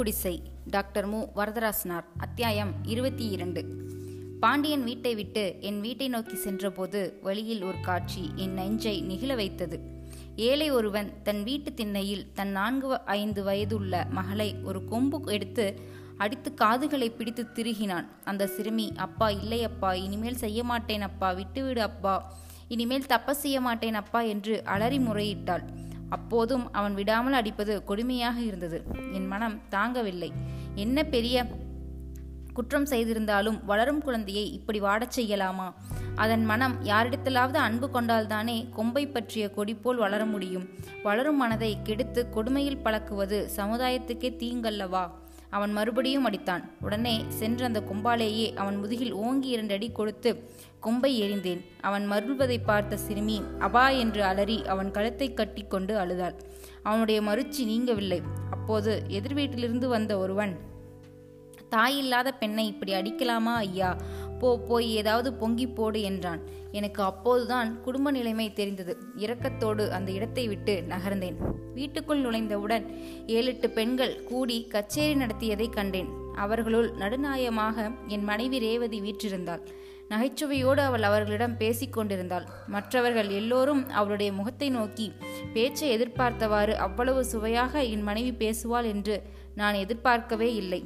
குடிசை. டாக்டர் மு. வரதராசனார் அத்தியாயம் இருபத்தி இரண்டு. பாண்டியன் வீட்டை விட்டு என் வீட்டை நோக்கி சென்றபோது வழியில் ஒரு காட்சி என் நெஞ்சை நிகழ வைத்தது. ஏழை ஒருவன் தன் வீட்டு திண்ணையில் தன் நான்கு ஐந்து வயதுள்ள மகளை ஒரு கொம்பு எடுத்து அடித்து காதுகளை பிடித்து திருகினான். அந்த சிறுமி அப்பா இல்லை அப்பா இனிமேல் செய்ய மாட்டேன் அப்பா விட்டுவிடு அப்பா இனிமேல் தப்ப செய்ய மாட்டேன் அப்பா என்று அலறி முறையிட்டாள். அப்போதும் அவன் விடாமல் அடிப்பது கொடுமையாக இருந்தது. என் மனம் தாங்கவில்லை. என்ன பெரிய குற்றம் செய்திருந்தாலும் வளரும் குழந்தையை இப்படி வாடச் செய்யலாமா? அதன் மனம் யாரிடத்திலாவது அன்பு கொண்டால்தானே கொம்பை பற்றிய கொடி போல் வளர முடியும். வளரும் மனதை கெடுத்து கொடுமையில் பழக்குவது சமுதாயத்துக்கே தீங்கல்லவா? அவன் மறுபடியும் அடித்தான். உடனே சென்ற அந்த கொம்பாலேயே அவன் முதுகில் ஓங்கி இரண்டு அடி கொடுத்து கொம்பை எறிந்தேன். அவன் மருள்வதை பார்த்த சிறுமி அபா என்று அலறி அவன் கழுத்தை கட்டி கொண்டு அழுதாள். அவனுடைய மறுச்சி நீங்கவில்லை. அப்போது எதிர் வீட்டிலிருந்து வந்த ஒருவன் தாயில்லாத பெண்ணை இப்படி அடிக்கலாமா ஐயா? போ போய் ஏதாவது பொங்கி போடு என்றான். எனக்கு அப்போதுதான் குடும்ப நிலைமை தெரிந்தது. இரக்கத்தோடு அந்த இடத்தை விட்டு நகர்ந்தேன். வீட்டுக்குள் நுழைந்தவுடன் ஏழெட்டு பெண்கள் கூடி கச்சேரி நடத்தியதை கண்டேன். அவர்களுள் நடுநாயமாக என் மனைவி ரேவதி வீற்றிருந்தாள். நகைச்சுவையோடு அவள் அவர்களிடம் பேசிக்கொண்டிருந்தாள் மற்றவர்கள் எல்லோரும் அவளுடைய முகத்தை நோக்கி பேச்சை எதிர்பார்த்தவாறு அவ்வளவு சுவையாக என் மனைவி பேசுவாள் என்று நான் எதிர்பார்க்கவே இல்லை.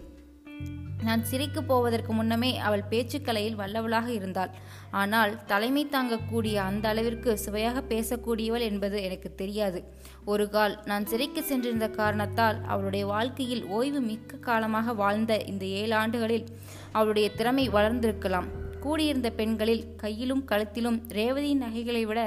நான் சிறைக்கு போவதற்கு முன்னமே அவள் பேச்சுக்கலையில் வல்லவளாக இருந்தாள். ஆனால் தலைமை தாங்கக்கூடிய அந்த அளவிற்கு சுவையாக பேசக்கூடியவள் என்பது எனக்கு தெரியாது. ஒரு கால் நான் சிறைக்கு சென்றிருந்த காரணத்தால் அவளுடைய வாழ்க்கையில் ஓய்வு மிக்க காலமாக வாழ்ந்த இந்த ஏழு ஆண்டுகளில் அவளுடைய திறமை வளர்ந்திருக்கலாம். கூடியிருந்த பெண்களில் கையிலும் கழுத்திலும் ரேவதியின் நகைகளை விட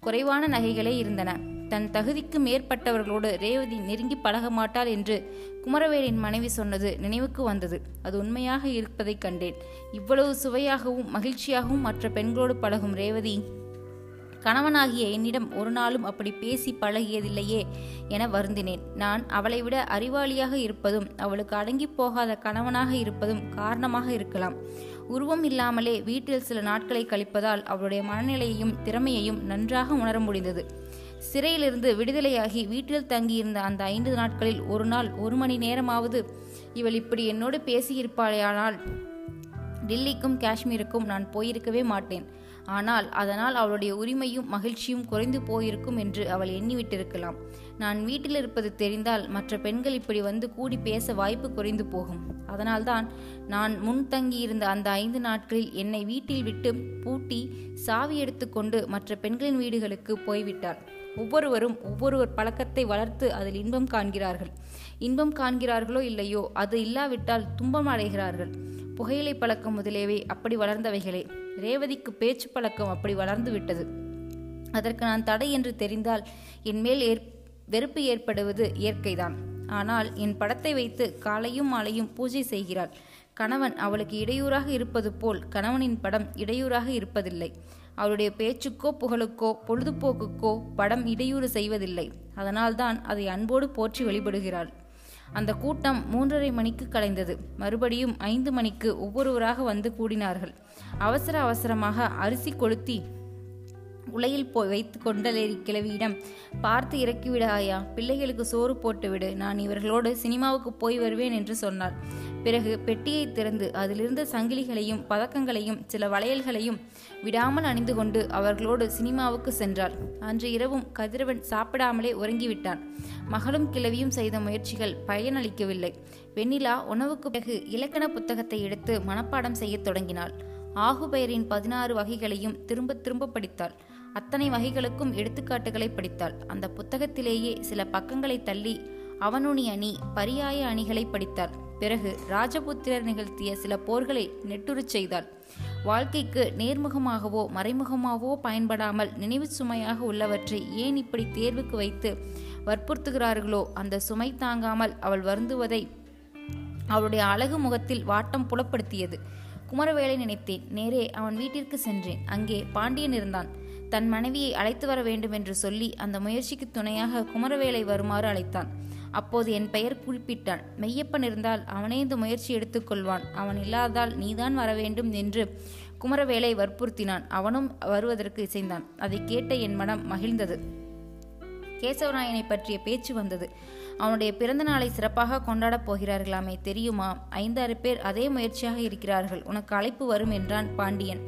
குறைவான நகைகளே இருந்தன. தன் தகுதிக்கு மேற்பட்டவர்களோடு ரேவதி நெருங்கி பழக மாட்டாள் என்று குமரவேலின் மனைவி சொன்னது நினைவுக்கு வந்தது. அது உண்மையாக இருப்பதைக் கண்டேன். இவ்வளவு சுவையாகவும் மகிழ்ச்சியாகவும் மற்ற பெண்களோடு பழகும் ரேவதி கணவனாகிய என்னிடம் ஒரு நாளும் அப்படி பேசி பழகியதில்லையே என வருந்தினேன். நான் அவளை விட அறிவாளியாக இருப்பதும் அவளுக்கு அடங்கி போகாத கணவனாக இருப்பதும் காரணமாக இருக்கலாம். உருவம் இல்லாமலே வீட்டில் சில நாட்களை கழிப்பதால் அவளுடைய மனநிலையையும் திறமையையும் நன்றாக உணர முடிந்தது. சிறையிலிருந்து விடுதலையாகி வீட்டில் தங்கியிருந்த அந்த ஐந்து நாட்களில் ஒரு நாள் ஒரு மணி நேரமாவது இவள் இப்படி என்னோடு பேசியிருப்பாளேயானால் டில்லிக்கும் காஷ்மீருக்கும் நான் போயிருக்கவே மாட்டேன். ஆனால் அதனால் அவளுடைய உரிமையும் மகிழ்ச்சியும் குறைந்து போயிருக்கும் என்று அவள் எண்ணிவிட்டிருக்கலாம். நான் வீட்டில் இருப்பது தெரிந்தால் மற்ற பெண்கள் இப்படி வந்து கூடி பேச வாய்ப்பு குறைந்து போகும். அதனால்தான் நான் முன்தங்கியிருந்த அந்த ஐந்து நாட்களில் என்னை வீட்டில் விட்டு பூட்டி சாவி எடுத்துக்கொண்டு மற்ற பெண்களின் வீடுகளுக்கு போய்விட்டார் ஒவ்வொருவரும் ஒவ்வொருவர் பழக்கத்தை வளர்த்து அதில் இன்பம் காண்கிறார்கள். இன்பம் காண்கிறார்களோ இல்லையோ அது இல்லாவிட்டால் துன்பம் அடைகிறார்கள். புகையிலை பழக்கம் முதலேவே அப்படி வளர்ந்தவைகளே. ரேவதிக்கு பேச்சு பழக்கம் அப்படி வளர்ந்து விட்டது அதற்கு நான் தடை என்று தெரிந்தால் என்மேல் ஏற் வெறுப்பு ஏற்படுவது இயற்கைதான். ஆனால் என் படத்தை வைத்து காலையும் மாலையும் பூஜை செய்கிறாள். கணவன் அவளுக்கு இடையூறாக இருப்பது போல் கணவனின் படம் இடையூறாக இருப்பதில்லை. அவளுடைய பேச்சுக்கோ புகழுக்கோ பொழுதுபோக்குக்கோ படம் இடையூறு செய்வதில்லை. அதனால்தான் அதை அன்போடு போற்றி வழிபடுகிறாள் அந்த கூட்டம் மூன்றரை மணிக்கு கலைந்தது. மறுபடியும் ஐந்து மணிக்கு ஒவ்வொருவராக வந்து கூடினார்கள். அவசர அவசரமாக அரிசி கொளுத்தி உலையில் போய் வைத்து கொண்டலேறி கிழவியிடம் பார்த்து இறக்கிவிடாயா பிள்ளைகளுக்கு சோறு போட்டுவிடு நான் இவர்களோடு சினிமாவுக்கு போய் வருவேன் என்று சொன்னார். பிறகு பெட்டியை திறந்து அதிலிருந்த சங்கிலிகளையும் பதக்கங்களையும் சில வளையல்களையும் விடாமல் அணிந்து கொண்டு அவர்களோடு சினிமாவுக்கு சென்றார். அன்று இரவும் கதிரவன் சாப்பிடாமலே உறங்கிவிட்டான். மகளும் கிழவியும் செய்த முயற்சிகள் பயனளிக்கவில்லை. வெண்ணிலா உணவுக்கு பிறகு இலக்கண புத்தகத்தை எடுத்து மனப்பாடம் செய்யத் தொடங்கினாள். ஆகுபெயரின் பதினாறு வகைகளையும் திரும்ப திரும்ப படித்தாள். அத்தனை வகைகளுக்கும் எடுத்துக்காட்டுகளை படித்தாள். அந்த புத்தகத்திலேயே சில பக்கங்களை தள்ளி அவனுனி அணி பரியாய அணிகளை படித்தாள். பிறகு ராஜபுத்திரர் நிகழ்த்திய சில போர்களை நெட்டுறச் செய்தாள். வாழ்க்கைக்கு நேர்முகமாகவோ மறைமுகமாகவோ பயன்படாமல் நினைவு சுமையாக உள்ளவற்றை ஏன் இப்படி தேர்வுக்கு வைத்து வற்புறுத்துகிறார்களோ அந்த சுமை தாங்காமல் அவள் வருந்துவதை அவளுடைய அழகு முகத்தில் வாட்டம் புலப்படுத்தியது. குமரவேலை நினைத்தேன். நேரே அவன் வீட்டிற்கு சென்றேன். அங்கே பாண்டியன் இருந்தான். தன் மனைவியை அழைத்து வர வேண்டும் என்று சொல்லி அந்த முயற்சிக்கு துணையாக குமரவேலை வருமாறு அழைத்தான். அப்போது என் பெயர் குறிப்பிட்டான். மெய்யப்பன் இருந்தால் அவனே இந்த முயற்சி எடுத்துக்கொள்வான் அவன் இல்லாதால் நீதான் வர வேண்டும் என்று குமரவேலை வற்புறுத்தினான். அவனும் வருவதற்கு இசைந்தான். அதை கேட்ட என் மனம் மகிழ்ந்தது. கேசவராயனை பற்றிய பேச்சு வந்தது. அவனுடைய பிறந்த நாளை சிறப்பாக கொண்டாடப் போகிறார்களாமே தெரியுமா? ஐந்தாறு பேர் அதே முயற்சியாக இருக்கிறார்கள். உனக்கு அழைப்பு வரும் என்றான் பாண்டியன்.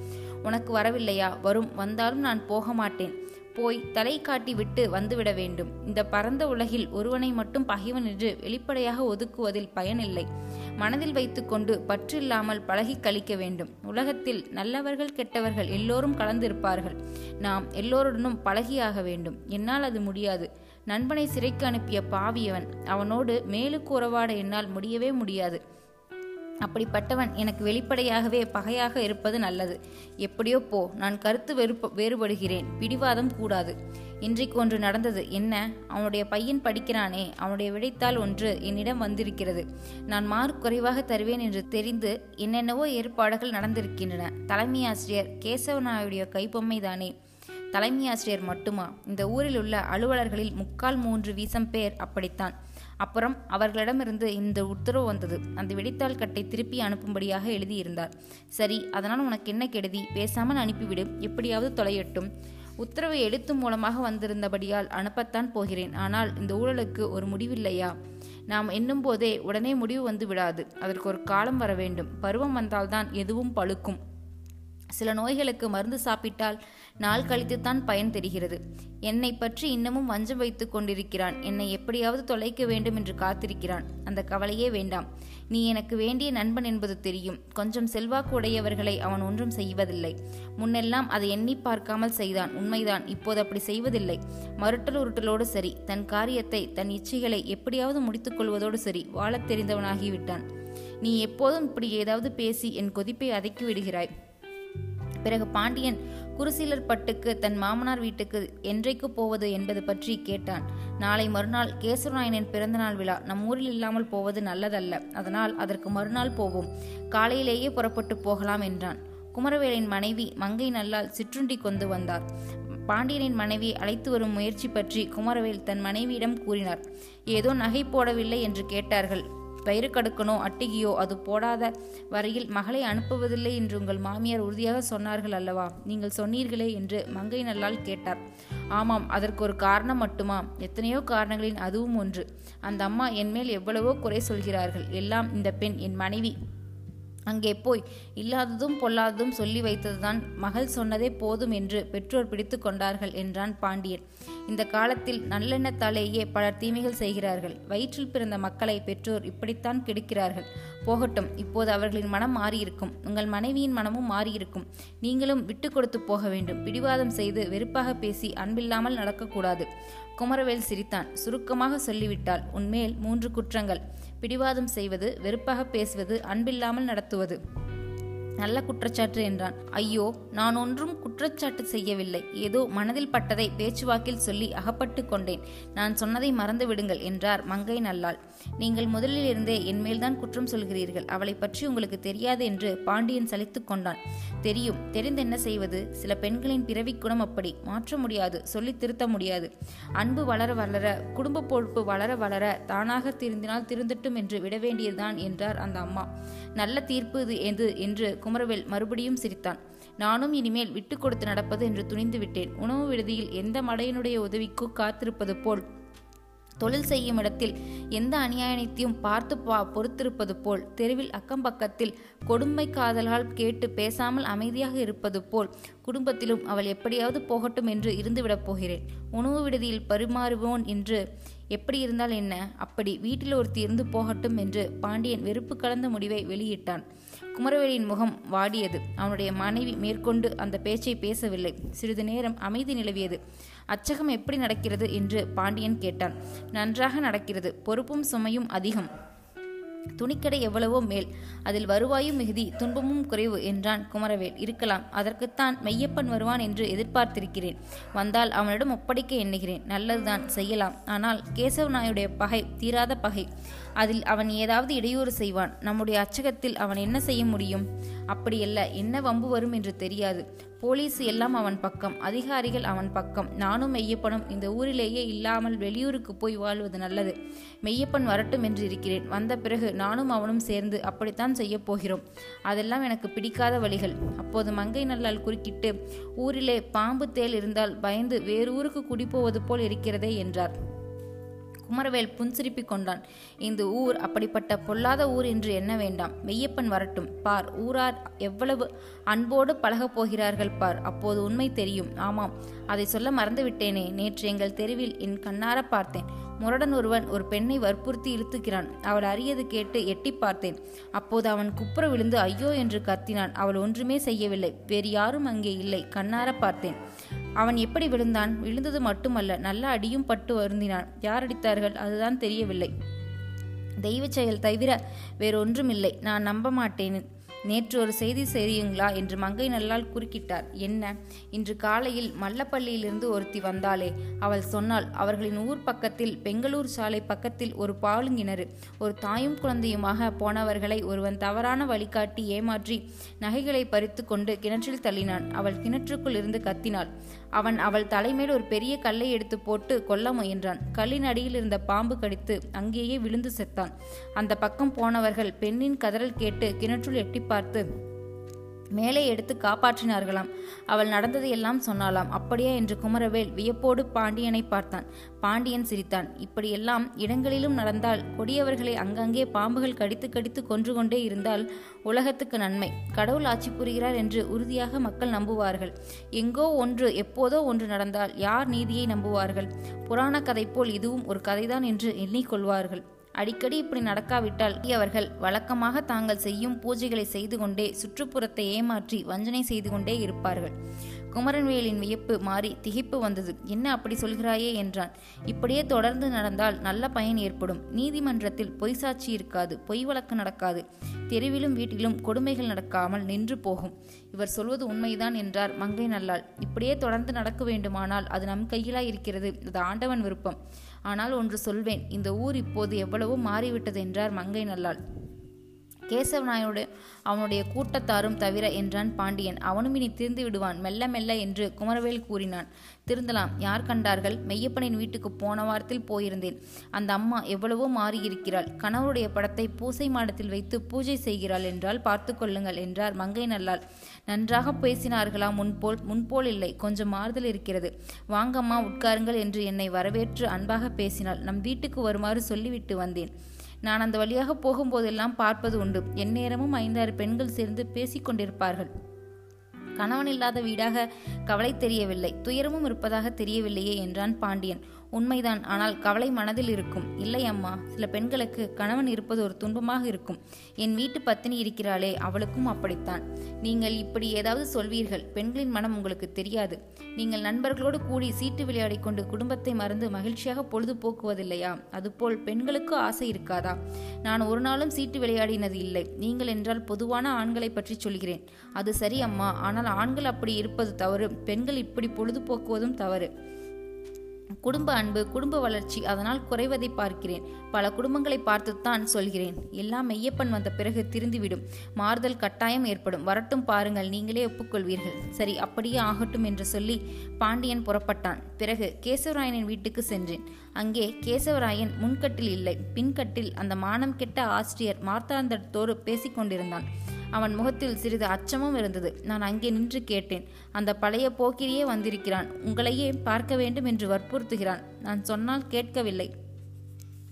உனக்கு வரவில்லையா? வரும். வந்தாலும் நான் போக மாட்டேன். போய் தலை காட்டிவிட்டு வந்துவிட வேண்டும். இந்த பரந்த உலகில் ஒருவனை மட்டும் பகைவன் என்று வெளிப்படையாக ஒதுக்குவதில் பயனில்லை. மனதில் வைத்துக்கொண்டு பற்றில்லாமல் பழகி கழிக்க வேண்டும். உலகத்தில் நல்லவர்கள் கெட்டவர்கள் எல்லோரும் கலந்திருப்பார்கள். நாம் எல்லோருடனும் பழகியாக வேண்டும். என்னால் அது முடியாது. நண்பனை சிறைக்கு அனுப்பிய பாவியவன் அவனோடு மேலுக்கு உறவாட என்னால் முடியவே முடியாது. அப்படிப்பட்டவன் எனக்கு வெளிப்படையாகவே பகையாக இருப்பது நல்லது. எப்படியோ போ நான் கருத்து வெறுப்ப வேறுபடுகிறேன். பிடிவாதம் கூடாது. இன்றைக்கு ஒன்று நடந்தது. என்ன? அவனுடைய பையன் படிக்கிறானே. அவனுடைய விடைத்தாள் ஒன்று என்னிடம் வந்திருக்கிறது. நான் மார்க் குறைவாக தருவேன் என்று தெரிந்து என்னென்னவோ ஏற்பாடுகள் நடந்திருக்கின்றன. தலைமை ஆசிரியர் கேசவனாயுடைய கைப்பொம்மை தானே தலைமை ஆசிரியர் மட்டுமா? இந்த ஊரில் உள்ள அலுவலர்களில் முக்கால் மூன்று வீசம் பேர் அப்படித்தான். அப்புறம் அவர்களிடமிருந்து இந்த உத்தரவு வந்தது. அந்த வெடித்தாள் கட்டை திருப்பி அனுப்பும்படியாக எழுதியிருந்தார். சரி அதனால் உனக்கு என்ன கெடுதி? பேசாமல் அனுப்பிவிடு. எப்படியாவது தொலையட்டும். உத்தரவு எழுத்து மூலமாக வந்திருந்தபடியால் அனுப்பத்தான் போகிறேன். ஆனால் இந்த ஊழலுக்கு ஒரு முடிவில்லையா? நாம் எண்ணும் போதே உடனே முடிவு வந்து விடாது. அதற்கு ஒரு காலம் வர வேண்டும். பருவம் வந்தால்தான் எதுவும் பழுக்கும். சில நோய்களுக்கு மருந்து சாப்பிட்டால் நாள் கழித்துத்தான் பயன் தெரிகிறது. என்னை பற்றி இன்னமும் வஞ்சம் வைத்துக் கொண்டிருக்கிறான். என்னை எப்படியாவது தொலைக்க வேண்டும் என்று காத்திருக்கிறான். அந்த கவலையே வேண்டாம். நீ எனக்கு வேண்டிய நண்பன் என்பது தெரியும். கொஞ்சம் செல்வாக்கு உடையவர்களை அவன் ஒன்றும் செய்வதில்லை. முன்னெல்லாம் அதை எண்ணி பார்க்காமல் செய்தான். உண்மைதான். இப்போது அப்படி செய்வதில்லை. மருட்டல் உருட்டலோடு சரி. தன் காரியத்தை தன் இச்சைகளை எப்படியாவது முடித்துக்கொள்வதோடு சரி. வாழத் தெரிந்தவனாகிவிட்டான். நீ எப்போதும் இப்படி ஏதாவது பேசி என் கொதிப்பை அடக்கி விடுகிறாய். பிறகு பாண்டியன் குருசீலர் பட்டுக்கு தன் மாமனார் வீட்டுக்கு என்றைக்கு போவது என்பது பற்றி கேட்டான். நாளை மறுநாள் கேசவநாயனின் பிறந்தநாள் விழா. நம் ஊரில் இல்லாமல் போவது நல்லதல்ல. அதனால் அதற்கு மறுநாள் போவோம். காலையிலேயே புறப்பட்டு போகலாம் என்றான். குமரவேலின் மனைவி மங்கை நல்லால் சிற்றுண்டி கொண்டு வந்தார். பாண்டியனின் மனைவி அழைத்து வரும் முயற்சி பற்றி குமரவேல் தன் மனைவியிடம் கூறினார். ஏதோ நகை போடவில்லை என்று கேட்டார்கள். பயிறு கடுக்கனோ அட்டிகையோ அது போடாத வரையில் மகளை அனுப்புவதில்லை என்று உங்கள் மாமியார் உறுதியாக சொன்னார்கள் அல்லவா? நீங்கள் சொன்னீர்களே என்று மங்கை நல்லால் கேட்டார். ஆமாம் அதற்கு ஒரு காரணம் மட்டுமா? எத்தனையோ காரணங்களின் அதுவும் ஒன்று. அந்த அம்மா என் மேல் எவ்வளவோ குறை சொல்கிறார்கள். எல்லாம் இந்த பெண் என் மனைவி. அங்கே போய் இல்லாததும் பொல்லாததும் சொல்லி வைத்ததுதான் மகள் சொன்னதே போதும் என்று பெற்றோர் பிடித்து கொண்டார்கள் என்றான் பாண்டியன். இந்த காலத்தில் நல்லெண்ணத்தாலேயே பலர் தீமைகள் செய்கிறார்கள். வயிற்றில் பிறந்த மக்களை பெற்றோர் இப்படித்தான் கெடுக்கிறார்கள். போகட்டும் இப்போது அவர்களின் மனம் மாறியிருக்கும். உங்கள் மனைவியின் மனமும் மாறியிருக்கும். நீங்களும் விட்டு கொடுத்து போக வேண்டும். பிடிவாதம் செய்து வெறுப்பாக பேசி அன்பில்லாமல் நடக்கக்கூடாது. குமரவேல் சிரித்தான். சுருக்கமாக சொல்லிவிட்டால் உன்மேல் மூன்று குற்றங்கள். பிடிவாதம் செய்வது வெறுப்பாக பேசுவது அன்பில்லாமல் நடத்துவது. நல்ல குற்றச்சாட்டு என்றான். ஐயோ நான் ஒன்றும் குற்றச்சாட்டு செய்யவில்லை. ஏதோ மனதில் பட்டதை பேச்சுவாக்கில் சொல்லி அகப்பட்டு கொண்டேன். நான் சொன்னதை மறந்து விடுங்கள் என்றார் மங்கை நல்லாள். நீங்கள் முதலில் இருந்தே என்மேல்தான் குற்றம் சொல்கிறீர்கள். அவளை பற்றி உங்களுக்கு தெரியாது என்று பாண்டியன் சலித்து கொண்டான். தெரியும். தெரிந்து என்ன செய்வது? சில பெண்களின் பிறவி குணம் அப்படி. மாற்ற முடியாது. சொல்லி திருத்த முடியாது. அன்பு வளர வளர குடும்ப பொறுப்பு வளர வளர தானாக திருந்தினால் திருந்தட்டும் என்று விட வேண்டியதுதான் என்றார் அந்த அம்மா. நல்ல தீர்ப்பு இது எது? என்று குமரவேல் மறுபடியும் சிரித்தான். நானும் இனிமேல் விட்டு கொடுத்து நடப்பது என்று துணிந்து விட்டேன். உணவு விடுதியில் எந்த மடையினுடைய உதவிக்கு காத்திருப்பது போல். தொழில் செய்யும் இடத்தில் எந்த அநியாயத்தையும் பார்த்து பா பொறுத்திருப்பது போல் தெருவில் அக்கம் பக்கத்தில் கொடுமை காதலால் கேட்டு பேசாமல் அமைதியாக இருப்பது போல் குடும்பத்திலும் அவள் எப்படியாவது போகட்டும் என்று இருந்துவிடப் போகிறேன். உணவு விடுதியில் பரிமாறுவோன் என்று எப்படி இருந்தால் என்ன? அப்படி வீட்டில் ஒருத்தி இருந்து போகட்டும் என்று பாண்டியன் வெறுப்பு கலந்த முடிவை வெளியிட்டான். குமரவேலியின் முகம் வாடியது. அவனுடைய மனைவி மேற்கொண்டு அந்த பேச்சை பேசவில்லை. சிறிது நேரம் அமைதி நிலவியது. அச்சகம் எப்படி நடக்கிறது என்று பாண்டியன் கேட்டான். நன்றாக நடக்கிறது. பொறுப்பும் சுமையும் அதிகம். துணிக்கடை எவ்வளவோ மேல். அதில் வருவாயும் மிகுதி துன்பமும் குறைவு என்றான் குமரவேல். இருக்கலாம். அதற்குத்தான் மெய்யப்பன் வருவான் என்று எதிர்பார்த்திருக்கிறேன். வந்தால் அவனிடம் ஒப்படைக்க எண்ணுகிறேன். நல்லதுதான். செய்யலாம். ஆனால் கேசவ நாயுடைய பகை தீராத பகை. அதில் அவன் ஏதாவது இடையூறு செய்வான். நம்முடைய அச்சகத்தில் அவன் என்ன செய்ய முடியும்? அப்படியல்ல. என்ன வம்பு வரும் என்று தெரியாது. போலீஸ் எல்லாம் அவன் பக்கம் அதிகாரிகள் அவன் பக்கம். நானும் மெய்யப்பனும் இந்த ஊரிலேயே இல்லாமல் வெளியூருக்கு போய் வாழ்வது நல்லது. மெய்யப்பன் வரட்டும் என்று இருக்கிறேன். வந்த பிறகு நானும் அவனும் சேர்ந்து அப்படித்தான் செய்யப் போகிறோம். அதெல்லாம் எனக்கு பிடிக்காத வழிகள். அப்போது மங்கை நல்லால் குறுக்கிட்டு ஊரிலே பாம்பு தேல் இருந்தால் பயந்து வேறு ஊருக்கு குடிப்போவது போல் இருக்கிறதே என்றார். குமரவேல் புன்சிரிப்பி கொண்டான். இந்த ஊர் அப்படிப்பட்ட பொல்லாத ஊர் என்று எண்ண வேண்டாம். மெய்யப்பன் வரட்டும். பார் ஊரார் எவ்வளவு அன்போடு பழகப் போகிறார்கள் பார். அப்போது உண்மை தெரியும். ஆமாம் அதை சொல்ல மறந்துவிட்டேனே. நேற்று எங்கள் தெருவில் என் கண்ணார பார்த்தேன். முரடன் ஒருவன் ஒரு பெண்ணை வற்புறுத்தி இழுத்துக்கிறான். அவள் அறியது கேட்டு எட்டி பார்த்தேன். அப்போது அவன் குப்புற விழுந்து ஐயோ என்று கத்தினான். அவள் ஒன்றுமே செய்யவில்லை. வேறு யாரும் அங்கே இல்லை. கண்ணார பார்த்தேன். அவன் எப்படி விழுந்தான்? விழுந்தது மட்டுமல்ல நல்ல அடியும் பட்டு வருந்தினான். யார் அடித்தார்கள்? அதுதான் தெரியவில்லை. தெய்வ செயல் தவிர வேறொன்றுமில்லை. நான் நம்ப மாட்டேன். நேற்று ஒரு செய்தி செய்யுங்களா என்று மங்கை நல்லால் குறுக்கிட்டார். என்ன? இன்று காலையில் மல்லப்பள்ளியிலிருந்து ஒருத்தி வந்தாளே. அவள் சொன்னாள் அவர்களின் ஊர் பக்கத்தில் பெங்களூர் சாலை பக்கத்தில் ஒரு பாலுங்கிணறு. ஒரு தாயும் குழந்தையுமாக போனவர்களை ஒருவன் தவறான வழிகாட்டி ஏமாற்றி நகைகளை பறித்து கொண்டு கிணற்றில் தள்ளினான். அவள் கிணற்றுக்குள் இருந்து கத்தினாள். அவன் அவள் தலைமேல் ஒரு பெரிய கல்லை எடுத்து போட்டு கொல்ல முயன்றான். கல்லின் அடியில் இருந்த பாம்பு கடித்து அங்கேயே விழுந்து செத்தான். அந்த பக்கம் போனவர்கள் பெண்ணின் கதறல் கேட்டு கிணற்றுள் எட்டி பார்த்து மேலே எடுத்து காப்பாற்றினார்களாம். அவள் நடந்ததையெல்லாம் சொன்னாலாம் அப்படியே? என்று குமரவேல் வியப்போடு பாண்டியனை பார்த்தான். பாண்டியன் சிரித்தான். இப்படியெல்லாம் இடங்களிலும் நடந்தால் கொடியவர்களை அங்கங்கே பாம்புகள் கடித்து கடித்து கொன்று கொண்டே இருந்தால் உலகத்துக்கு நன்மை. கடவுள் ஆட்சி புரிகிறார் என்று உறுதியாக மக்கள் நம்புவார்கள். எங்கோ ஒன்று எப்போதோ ஒன்று நடந்தால் யார் நீதியை நம்புவார்கள்? புராண கதை போல் இதுவும் ஒரு கதைதான் என்று எண்ணிக்கொள்வார்கள் அடிக்கடி இப்படி நடக்காவிட்டால் அவர்கள் வழக்கமாக தாங்கள் செய்யும் பூஜைகளை செய்து கொண்டே சுற்றுப்புறத்தை ஏமாற்றி வஞ்சனை செய்து கொண்டே இருப்பார்கள். குமரன்வேலின் வியப்பு மாறி திகைப்பு வந்தது. என்ன அப்படி சொல்கிறாயே? என்றான். இப்படியே தொடர்ந்து நடந்தால் நல்ல பயன் ஏற்படும். நீதிமன்றத்தில் பொய் சாட்சி இருக்காது. பொய் வழக்கு நடக்காது. தெருவிலும் வீட்டிலும் கொடுமைகள் நடக்காமல் நின்று போகும். இவர் சொல்வது உண்மைதான் என்றார் மங்கை நல்லாள் இப்படியே தொடர்ந்து நடக்க வேண்டுமானால் அது நம் கையிலாய் இருக்கிறது. அது ஆண்டவன் விருப்பம். ஆனால் ஒன்று சொல்வேன் இந்த ஊர் இப்போது எவ்வளவோ மாறிவிட்டது என்றார் மங்கை நல்லாள். கேசவ நாயுடைய அவனுடைய கூட்டத்தாரும் தவிர என்றான் பாண்டியன். அவனும் இனி திருந்து விடுவான். மெல்ல மெல்ல என்று குமரவேல் கூறினான். திருந்தலாம். யார் கண்டார்கள்? மெய்யப்பனின் வீட்டுக்கு போன வாரத்தில் போயிருந்தேன். அந்த அம்மா எவ்வளவோ மாறியிருக்கிறாள். கணவருடைய படத்தை பூசை மாடத்தில் வைத்து பூஜை செய்கிறாள் என்றால் பார்த்து கொள்ளுங்கள் என்றார் மங்கை நல்லால் நன்றாக பேசினார்களா முன்போல்? முன்போல் இல்லை. கொஞ்சம் மாறுதல் இருக்கிறது. வாங்கம்மா உட்காருங்கள் என்று என்னை வரவேற்று அன்பாக பேசினாள். நம் வீட்டுக்கு வருமாறு சொல்லிவிட்டு வந்தேன். நான் அந்த வழியாக போகும்போதெல்லாம் பார்ப்பது உண்டு. எந்நேரமும் ஐந்தாறு பெண்கள் சேர்ந்து பேசிக்கொண்டிருப்பார்கள். கணவன் இல்லாத வீடாக கவலை தெரியவில்லை. துயரமும் இருப்பதாக தெரியவில்லையே என்றான் பாண்டியன். உண்மைதான் ஆனால் கவலை மனதில் இருக்கும். இல்லை அம்மா சில பெண்களுக்கு கணவன் இருப்பது ஒரு துன்பமாக இருக்கும். என் வீட்டு பத்தினி இருக்கிறாளே அவளுக்கும் அப்படித்தான். நீங்கள் இப்படி ஏதாவது சொல்வீர்கள். பெண்களின் மனம் உங்களுக்கு தெரியாது. நீங்கள் நண்பர்களோடு கூடி சீட்டு விளையாடி கொண்டு குடும்பத்தை மறந்து மகிழ்ச்சியாக பொழுது போக்குவதில்லையா அதுபோல் பெண்களுக்கு ஆசை இருக்காதா? நான் ஒரு நாளும் சீட்டு விளையாடினது இல்லை. நீங்கள் என்றால் பொதுவான ஆண்களை பற்றி சொல்கிறேன். அது சரி அம்மா ஆனால் ஆண்கள் அப்படி இருப்பது தவறு. பெண்கள் இப்படி பொழுது போக்குவதும் தவறு. குடும்ப அன்பு குடும்ப வளர்ச்சி அதனால் குறைவதை பார்க்கிறேன். பல குடும்பங்களை பார்த்துத்தான் சொல்கிறேன். எல்லாம் மெய்யப்பன் வந்த பிறகு திருந்திவிடும். மாறுதல் கட்டாயம் ஏற்படும். வரட்டும் பாருங்கள் நீங்களே ஒப்புக்கொள்வீர்கள். சரி அப்படியே ஆகட்டும் என்று சொல்லி பாண்டியன் புறப்பட்டான். பிறகு கேசவராயனின் வீட்டுக்கு சென்றேன். அங்கே கேசவராயன் முன்கட்டில் இல்லை. பின்கட்டில் அந்த மானம் கெட்ட ஆசிரியர் மார்த்தாந்தத்தோடு பேசிக்கொண்டிருந்தான். அவன் முகத்தில் சிறிது அச்சமும் இருந்தது. நான் அங்கே நின்று கேட்டேன். அந்த பழைய போக்கிரியே வந்திருக்கிறான். உங்களையே பார்க்க வேண்டும் என்று வற்புறுத்துகிறான். நான் சொன்னால் கேட்கவில்லை.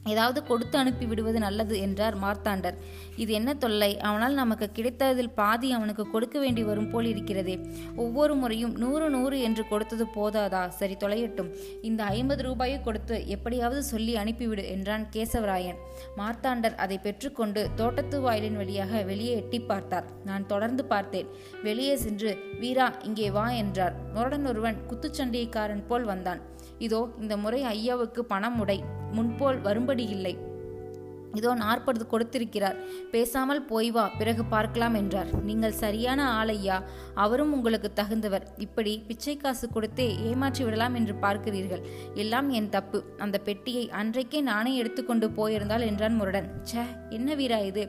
ஏதாவது கொடுத்து அனுப்பி விடுவது நல்லது என்றார் மார்த்தாண்டர். இது என்ன தொல்லை? அவனால் நமக்கு கிடைத்ததில் பாதி அவனுக்கு கொடுக்க வேண்டி வரும் போல் இருக்கிறதே. ஒவ்வொரு முறையும் நூறு நூறு என்று கொடுத்தது போதாதா? சரி தொலையட்டும். இந்த ஐம்பது ரூபாயை கொடுத்து எப்படியாவது சொல்லி அனுப்பிவிடு என்றான் கேசவராயன். மார்த்தாண்டர் அதை பெற்றுக்கொண்டு தோட்டத்து வாயிலின் வழியாக வெளியே எட்டி பார்த்தார். நான் தொடர்ந்து பார்த்தேன். வெளியே சென்று வீரா இங்கே வா என்றார். முரடன் ஒருவன் குத்துச்சண்டைக்காரன் போல் வந்தான். இதோ இந்த முறை ஐயாவுக்கு பணம் உடை. முன்போல் வரும்படி இல்லை. இதோ நாற்பது கொடுத்திருக்கிறார். பேசாமல் போய் வா பிறகு பார்க்கலாம் என்றார். நீங்கள் சரியான ஆளையா அவரும் உங்களுக்கு தகுந்தவர். இப்படி பிச்சை காசு கொடுத்தே ஏமாற்றி விடலாம் என்று பார்க்கிறீர்கள். எல்லாம் என் தப்பு. அந்த பெட்டியை அன்றைக்கே நானே எடுத்துக்கொண்டு போயிருந்தால் என்றான் முரடன். ச்சே என்ன வீரா இது?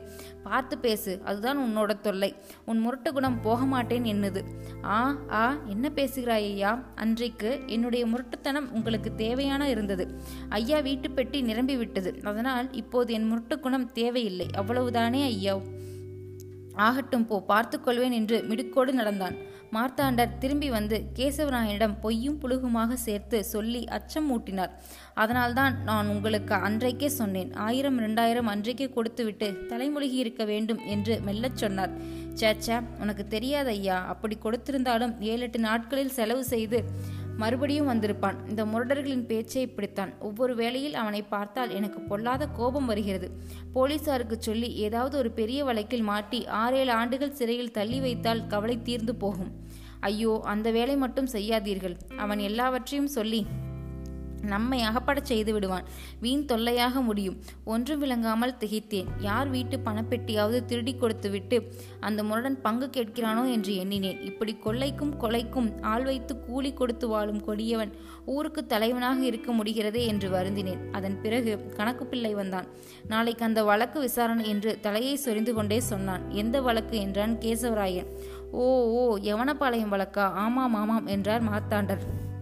பார்த்து பேசு. அதுதான் உன்னோட தொல்லை. உன் முரட்டு குணம் போக மாட்டேன் என்னது? ஆ ஆ என்ன பேசுகிறாய் ஐயா அன்றைக்கு என்னுடைய முரட்டுத்தனம் உங்களுக்கு தேவையான இருந்தது. ஐயா வீட்டு பெட்டி நிரம்பி விட்டது அதனால் இப்போது என் முரட்டு குணம் தேவையில்லை. அவ்வளவுதானே ஐயா? ஆகட்டும் போ பார்த்துக்கொள்வேன் என்று மிடுக்கோடு நடந்தான். மார்த்தாண்டர் திரும்பி வந்து கேசவராயனிடம் பொய்யும் புழுகுமாக சேர்த்து சொல்லி அச்சம் மூட்டினார் அதனால்தான் நான் உங்களுக்கு அன்றைக்கே சொன்னேன். ஆயிரம் இரண்டாயிரம் அன்றைக்கே கொடுத்துவிட்டு தலைமொழிகி இருக்க வேண்டும் என்று மெல்லச் சொன்னார். சேச்சா உனக்கு தெரியாது ஐயா. அப்படி கொடுத்திருந்தாலும் ஏழு எட்டு நாட்களில் செலவு செய்து மறுபடியும் வந்திருப்பான். இந்த முரடர்களின் பேச்சை இப்படித்தான். ஒவ்வொரு வேளையில் அவனை பார்த்தால் எனக்கு பொல்லாத கோபம் வருகிறது. போலீசாருக்கு சொல்லி ஏதாவது ஒரு பெரிய வழக்கில் மாட்டி ஆறேழு ஆண்டுகள் சிறையில் தள்ளி வைத்தால் கவலை தீர்ந்து போகும். ஐயோ அந்த வேலை மட்டும் செய்யாதீர்கள். அவன் எல்லாவற்றையும் சொல்லி நம்மை அகப்படச் செய்து விடுவான். வீண் தொல்லையாக முடியும். ஒன்றும் விளங்காமல் திகைத்தேன். யார் வீட்டு பணப்பெட்டியாவது திருடி கொடுத்து விட்டு அந்த முரடன் பங்கு கேட்கிறானோ? என்று எண்ணினேன். இப்படி கொள்ளைக்கும் கொலைக்கும் ஆள் வைத்து கூலி கொடுத்து வாழும் கொடியவன் ஊருக்கு தலைவனாக இருக்க முடிகிறதே என்று வருந்தினேன். அதன் பிறகு கணக்கு பிள்ளை வந்தான். நாளைக்கு அந்த வழக்கு விசாரணை என்று தலையை சொரிந்து கொண்டே சொன்னான். எந்த வழக்கு? என்றான் கேசவராயன். ஓ ஓ யவனபாளையம் வழக்கா? ஆமாம் ஆமாம் என்றார் மார்த்தாண்டர்.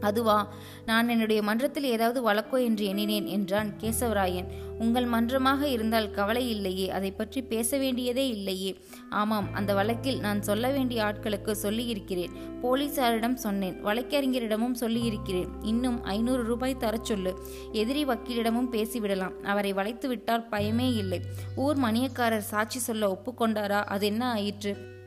அதுவா நான் என்னுடைய மன்றத்தில் ஏதாவது வழக்கோ என்று எண்ணினேன் என்றான் கேசவராயன். உங்கள் மன்றமாக இருந்தால் கவலை இல்லையே அதை பற்றி பேச வேண்டியதே இல்லையே. ஆமாம் அந்த வழக்கில் நான் சொல்ல வேண்டிய ஆட்களுக்கு சொல்லியிருக்கிறேன். போலீசாரிடம் சொன்னேன் வழக்கறிஞரிடமும் சொல்லியிருக்கிறேன். இன்னும் ஐநூறு ரூபாய் தரச் சொல்லு. எதிரி வக்கீலிடமும் பேசிவிடலாம். அவரை வளைத்து விட்டால் பயமே இல்லை. ஊர் மணியக்காரர் சாட்சி சொல்ல ஒப்புக்கொண்டாரா? அது என்ன ஆயிற்று?